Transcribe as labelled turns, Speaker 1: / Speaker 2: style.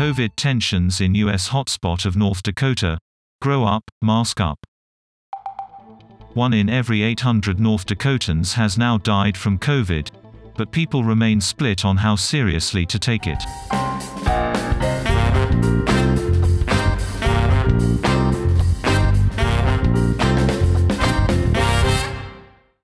Speaker 1: COVID tensions in U.S. hotspot of North Dakota. Grow up, mask up. One in every 800 North Dakotans has now died from COVID, but people remain split on how seriously to take it.